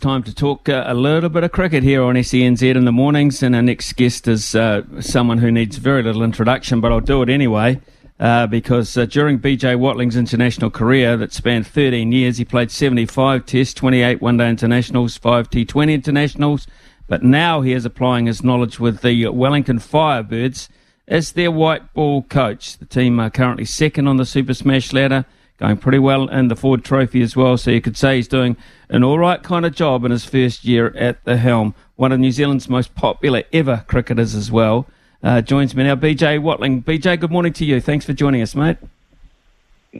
Time to talk uh, a little bit of cricket here on SENZ in the mornings, and our next guest is uh, someone who needs very little introduction, but I'll do it anyway. Uh, because uh, during BJ Watling's international career that spanned 13 years, he played 75 Tests, 28 One Day Internationals, 5 T20 Internationals, but now he is applying his knowledge with the Wellington Firebirds as their white ball coach. The team are currently second on the Super Smash ladder going pretty well in the Ford Trophy as well. So you could say he's doing an all right kind of job in his first year at the helm. One of New Zealand's most popular ever cricketers as well. Uh, joins me now, BJ Watling. BJ, good morning to you. Thanks for joining us, mate.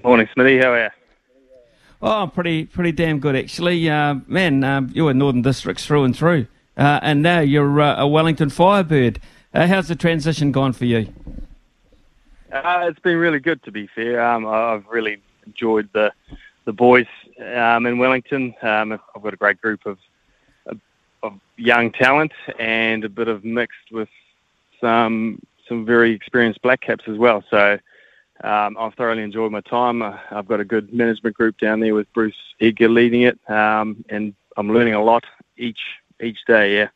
Morning, Smithy. How are you? Oh, pretty, pretty damn good actually. Uh, man, um, you were Northern Districts through and through, uh, and now you're uh, a Wellington Firebird. Uh, how's the transition gone for you? Uh, it's been really good, to be fair. Um, I've really enjoyed the the boys um, in Wellington. Um, I've got a great group of, of, young talent and a bit of mixed with some some very experienced black caps as well. So um, I've thoroughly enjoyed my time. Uh, I've got a good management group down there with Bruce Edgar leading it, um, and I'm learning a lot each each day. Yeah.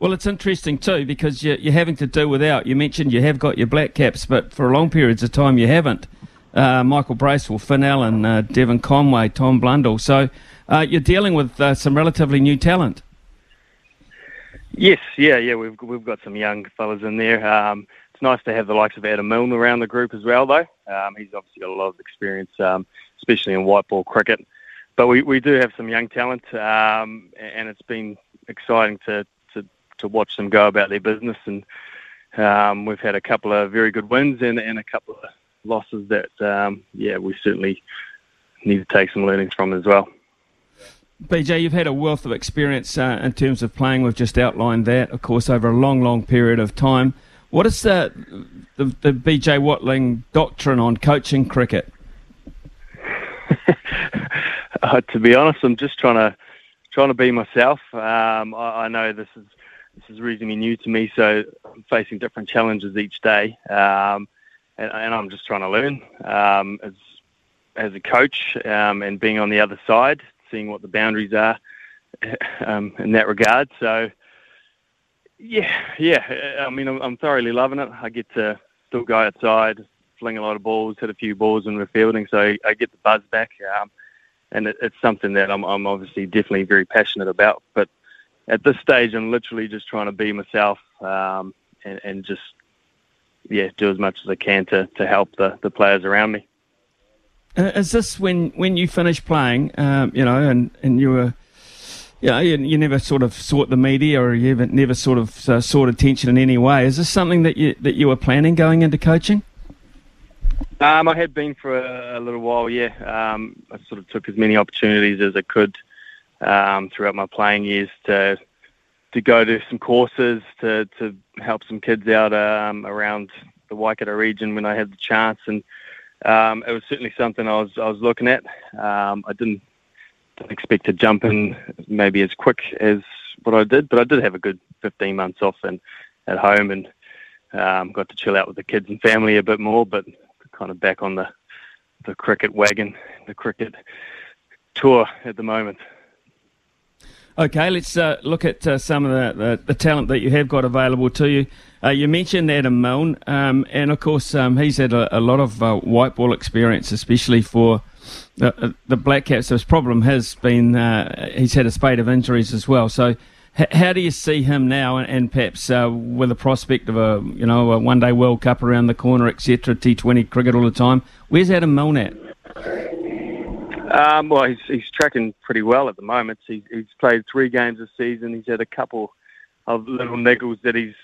Well, it's interesting too because you're, you're having to do without. You mentioned you have got your black caps, but for long periods of time you haven't uh, Michael Bracewell, Finn Allen, uh, Devon Conway, Tom Blundell. So uh, you're dealing with uh, some relatively new talent. Yes, yeah, yeah. We've we've got some young fellas in there. Um, it's nice to have the likes of Adam Milne around the group as well, though. Um, he's obviously got a lot of experience, um, especially in white ball cricket. But we, we do have some young talent, um, and it's been exciting to, to, to watch them go about their business. And um, we've had a couple of very good wins and, and a couple of losses that, um, yeah, we certainly need to take some learnings from as well. BJ, you've had a wealth of experience uh, in terms of playing. We've just outlined that, of course, over a long, long period of time. What is the, the, the BJ Watling doctrine on coaching cricket? uh, to be honest, I'm just trying to trying to be myself. Um, I, I, know this is this is reasonably new to me, so I'm facing different challenges each day. Um, and, and I'm just trying to learn um, as as a coach um, and being on the other side, seeing what the boundaries are um, in that regard. So, yeah, yeah. I mean, I'm, I'm, thoroughly loving it. I get to still go outside, fling a lot of balls, hit a few balls in we're fielding, so I get the buzz back. Um, and it, it's something that I'm, I'm obviously definitely very passionate about. But at this stage, I'm literally just trying to be myself um, and, and just yeah, do as much as I can to, to help the, the players around me. Uh, is this when, when you finished playing, um, you know, and, and you were, you know, you, you never sort of sought the media or you never sort of uh, sought attention in any way. Is this something that you, that you were planning going into coaching? Um, I had been for a, a little while, yeah. Um, I sort of took as many opportunities as I could um, throughout my playing years to to go to some courses to to help some kids out um, around the Waikato region when I had the chance, and um, it was certainly something I was I was looking at. Um, I didn't didn't expect to jump in maybe as quick as what I did, but I did have a good 15 months off and at home and um, got to chill out with the kids and family a bit more, but kind of back on the the cricket wagon, the cricket tour at the moment. Okay, let's uh, look at uh, some of the, the, the, talent that you have got available to you. Uh, you mentioned Adam Milne, um, and of course, um, he's had a, a lot of uh, white ball experience, especially for the, uh, the Black Caps. His problem has been uh, he's had a spate of injuries as well. So, h- how do you see him now, and, and perhaps with the prospect of a you know a one day World Cup around the corner, etc., T20 cricket all the time? Where's Adam Milne at? Um, well, he's, he's tracking pretty well at the moment. He's, he's played three games this season. He's had a couple of little niggles that he's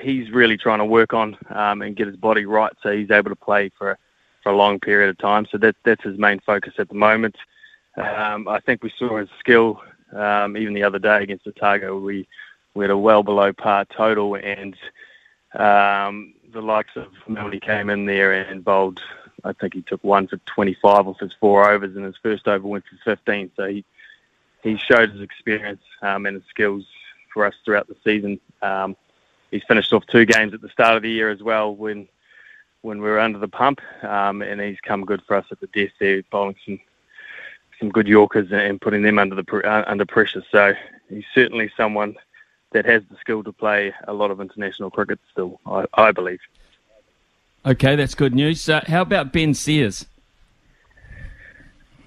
he's really trying to work on um, and get his body right, so he's able to play for for a long period of time. So that that's his main focus at the moment. Um, I think we saw his skill Um, even the other day against Otago, we we had a well below par total, and um, the likes of Milney came in there and bowled. I think he took one for 25 off his four overs, and his first over went for 15. So he he showed his experience um, and his skills for us throughout the season. Um, he's finished off two games at the start of the year as well when when we were under the pump, um, and he's come good for us at the death there, bowling some some good Yorkers and putting them under the uh, under pressure. So he's certainly someone that has the skill to play a lot of international cricket still, I, I believe. Okay, that's good news. Uh, how about Ben Sears?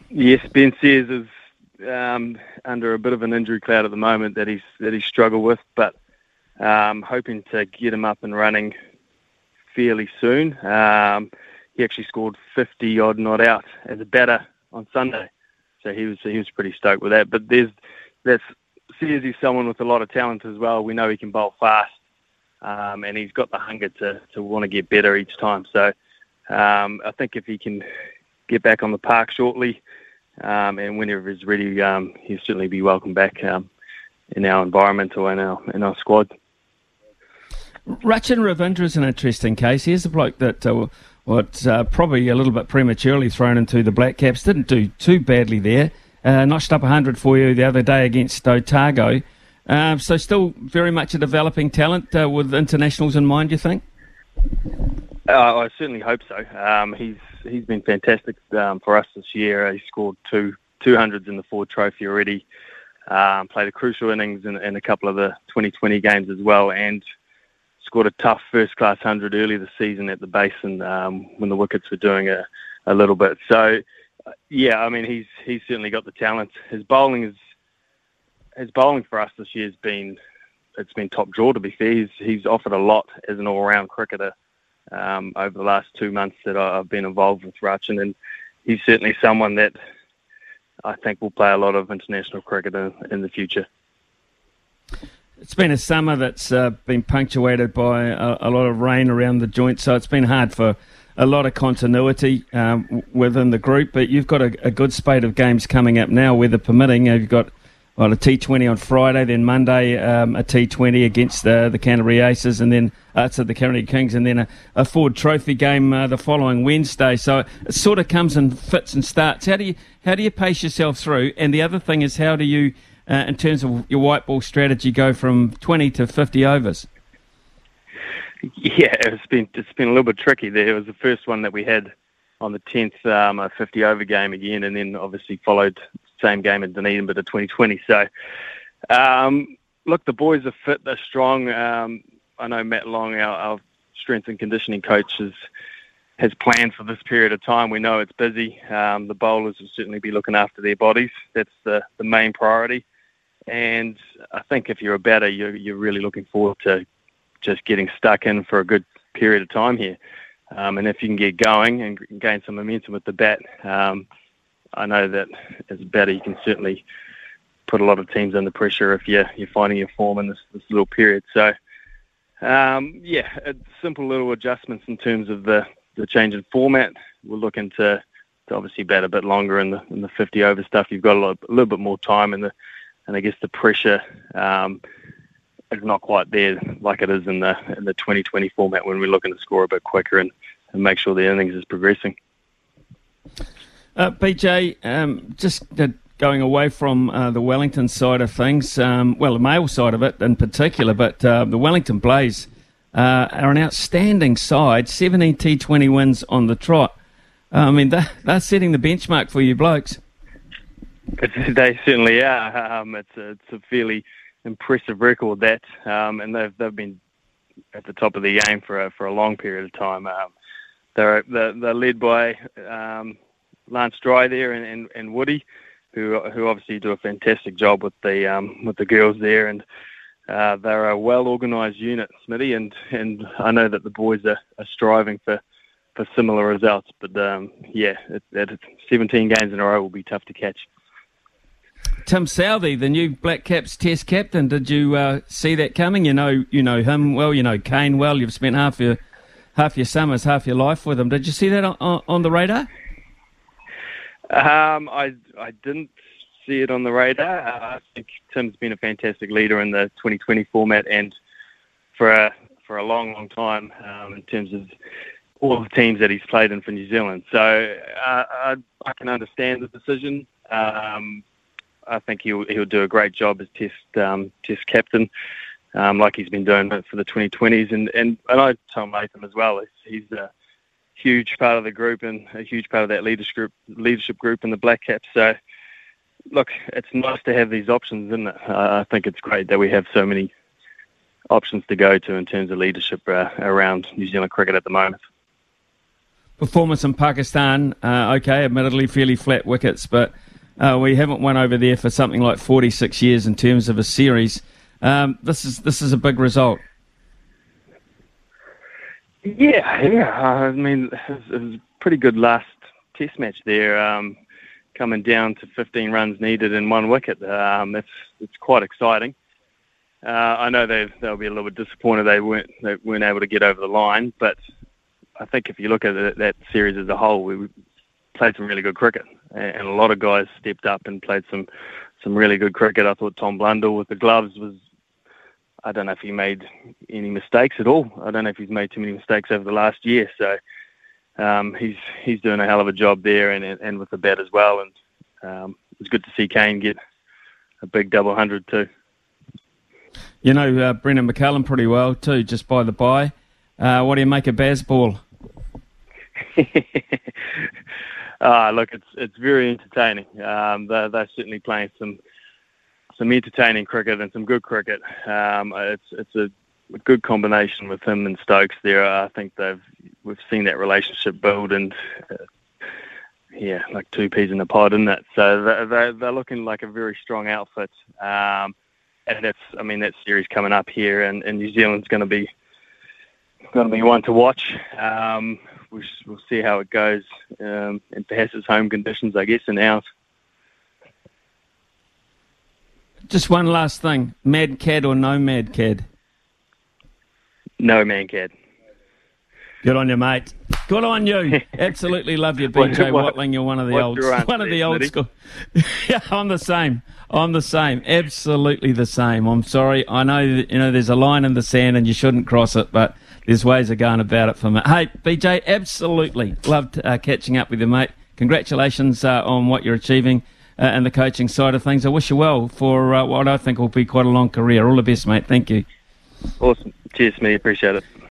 Yes, Ben Sears is um, under a bit of an injury cloud at the moment that he's that he's struggled with, but um, hoping to get him up and running fairly soon. Um, he actually scored 50 odd not out as a batter on Sunday, so he was he was pretty stoked with that. But there's that's Sears is someone with a lot of talent as well. We know he can bowl fast, um, and he's got the hunger to to want to get better each time. So um, I think if he can get back on the park shortly, um, and whenever he's ready, um, he'll certainly be welcome back um, in our environment or in our in our squad. Rachin Ravindra is an interesting case. He's a bloke that, uh, what uh, probably a little bit prematurely thrown into the Black Caps, didn't do too badly there. Uh, notched up 100 for you the other day against Otago. Uh, so still very much a developing talent uh, with internationals in mind, you think? Uh, I certainly hope so. Um, he's he's been fantastic um, for us this year. He scored two two hundreds in the Ford Trophy already. Um, played a crucial innings in, in, a couple of the 2020 games as well, and scored a tough first class hundred early this season at the Basin um, when the wickets were doing a, a little bit. So, uh, yeah, I mean he's he's certainly got the talent. His bowling is his bowling for us this year has been it's been top draw. To be fair, he's he's offered a lot as an all round cricketer um, over the last two months that I've been involved with Rachin, and he's certainly someone that I think will play a lot of international cricket in, in the future. It's been a summer that's uh, been punctuated by a, a, lot of rain around the joint, so it's been hard for a lot of continuity um, within the group. But you've got a, a, good spate of games coming up now, weather permitting. You've got well, a T20 on Friday, then Monday um, a T20 against uh, the Canterbury Aces, and then uh, to the Canterbury Kings, and then a, a Ford Trophy game uh, the following Wednesday. So it sort of comes and fits and starts. How do you how do you pace yourself through? And the other thing is, how do you, uh, in terms of your white ball strategy, go from 20 to 50 overs? Yeah, it's been it's been a little bit tricky there. It was the first one that we had on the 10th, um, a 50 over game again, and then obviously followed same game in Dunedin, but the 2020. So, um, look, the boys are fit, they're strong. Um, I know Matt Long, our, our, strength and conditioning coach, is, has planned for this period of time. We know it's busy. Um, the bowlers will certainly be looking after their bodies. That's the, the main priority. And I think if you're a batter, you're, you're really looking forward to just getting stuck in for a good period of time here. Um, and if you can get going and gain some momentum with the bat, um, I know that as a batter, you can certainly put a lot of teams under pressure if you're, you're finding your form in this, this little period. So, um, yeah, simple little adjustments in terms of the, the change in format. We're looking to, to obviously bat a bit longer in the in the 50 over stuff. You've got a, lot, a little bit more time, and the and I guess the pressure um, is not quite there like it is in the in the 2020 format when we're looking to score a bit quicker and, and make sure the innings is progressing. Uh, BJ, um, just going away from uh, the Wellington side of things, um, well, the male side of it in particular, but uh, the Wellington Blaze uh, are an outstanding side, 17 T20 wins on the trot. Uh, I mean, they're, they're, setting the benchmark for you blokes. they certainly are. Um, it's, a, it's a fairly impressive record, that, um, and they've, they've been at the top of the game for a, for a long period of time. Um, they're, they're, they're led by um, Lance Dry there and, and, and Woody, who who obviously do a fantastic job with the um, with the girls there, and uh, they're a well organised unit, Smithy, and and I know that the boys are, are striving for for similar results. But um, yeah, it, it, 17 games in a row will be tough to catch. Tim Southey, the new Black Caps Test captain, did you uh, see that coming? You know, you know him well. You know Kane well. You've spent half your half your summers, half your life with him. Did you see that on, on the radar? Um, I I didn't see it on the radar. Uh, I think Tim's been a fantastic leader in the 2020 format and for a for a long, long time um, in terms of all the teams that he's played in for New Zealand. So uh, I, I can understand the decision. Um, I think he'll he'll do a great job as Test um, Test captain, um, like he's been doing for the 2020s. And and, and I tell Nathan as well. He's a huge part of the group and a huge part of that leadership group, leadership group in the Black Caps. So look, it's nice to have these options, isn't it? I think it's great that we have so many options to go to in terms of leadership uh, around New Zealand cricket at the moment. Performance in Pakistan, uh, okay, admittedly fairly flat wickets, but uh, we haven't won over there for something like 46 years in terms of a series. Um, this is this is a big result. Yeah, yeah. I mean, it was, a pretty good last Test match there. Um, coming down to 15 runs needed and one wicket. Um, it's it's quite exciting. Uh, I know they they'll be a little bit disappointed they weren't they weren't able to get over the line, but I think if you look at it, that series as a whole, we played some really good cricket, and a lot of guys stepped up and played some some really good cricket. I thought Tom Blundell with the gloves was. I don't know if he made any mistakes at all. I don't know if he's made too many mistakes over the last year. So um, he's he's doing a hell of a job there, and and with the bat as well. And um, it was good to see Kane get a big double hundred too. You know uh, Brendon McCullum pretty well too, just by the by. Uh, what do you make of Bazball? uh, look, it's it's very entertaining. Um, they're, they're certainly playing some some entertaining cricket and some good cricket. Um, it's it's a good combination with him and Stokes there. I think they've we've seen that relationship build and uh, yeah, like two peas in a pod, isn't it? So they're, they're looking like a very strong outfit. Um, and that's, I mean, that series coming up here, and, and New Zealand's going to be going to be one to watch. Um, we'll, we'll see how it goes, um, and perhaps it's home conditions, I guess, and ours. Just one last thing: Mankad or no Mankad? No Mankad. Good on you, mate. Good on you. Absolutely love you, BJ what, Watling. You're one of the old, one of the old school. yeah, I'm the same. I'm the same. Absolutely the same. I'm sorry. I know that, you know there's a line in the sand and you shouldn't cross it, but there's ways of going about it for me. Hey, BJ, absolutely loved uh, catching up with you, mate. Congratulations uh, on what you're achieving uh, and the coaching side of things. I wish you well for uh, what I think will be quite a long career. All the best, mate. Thank you. Awesome. Cheers, me. Appreciate it.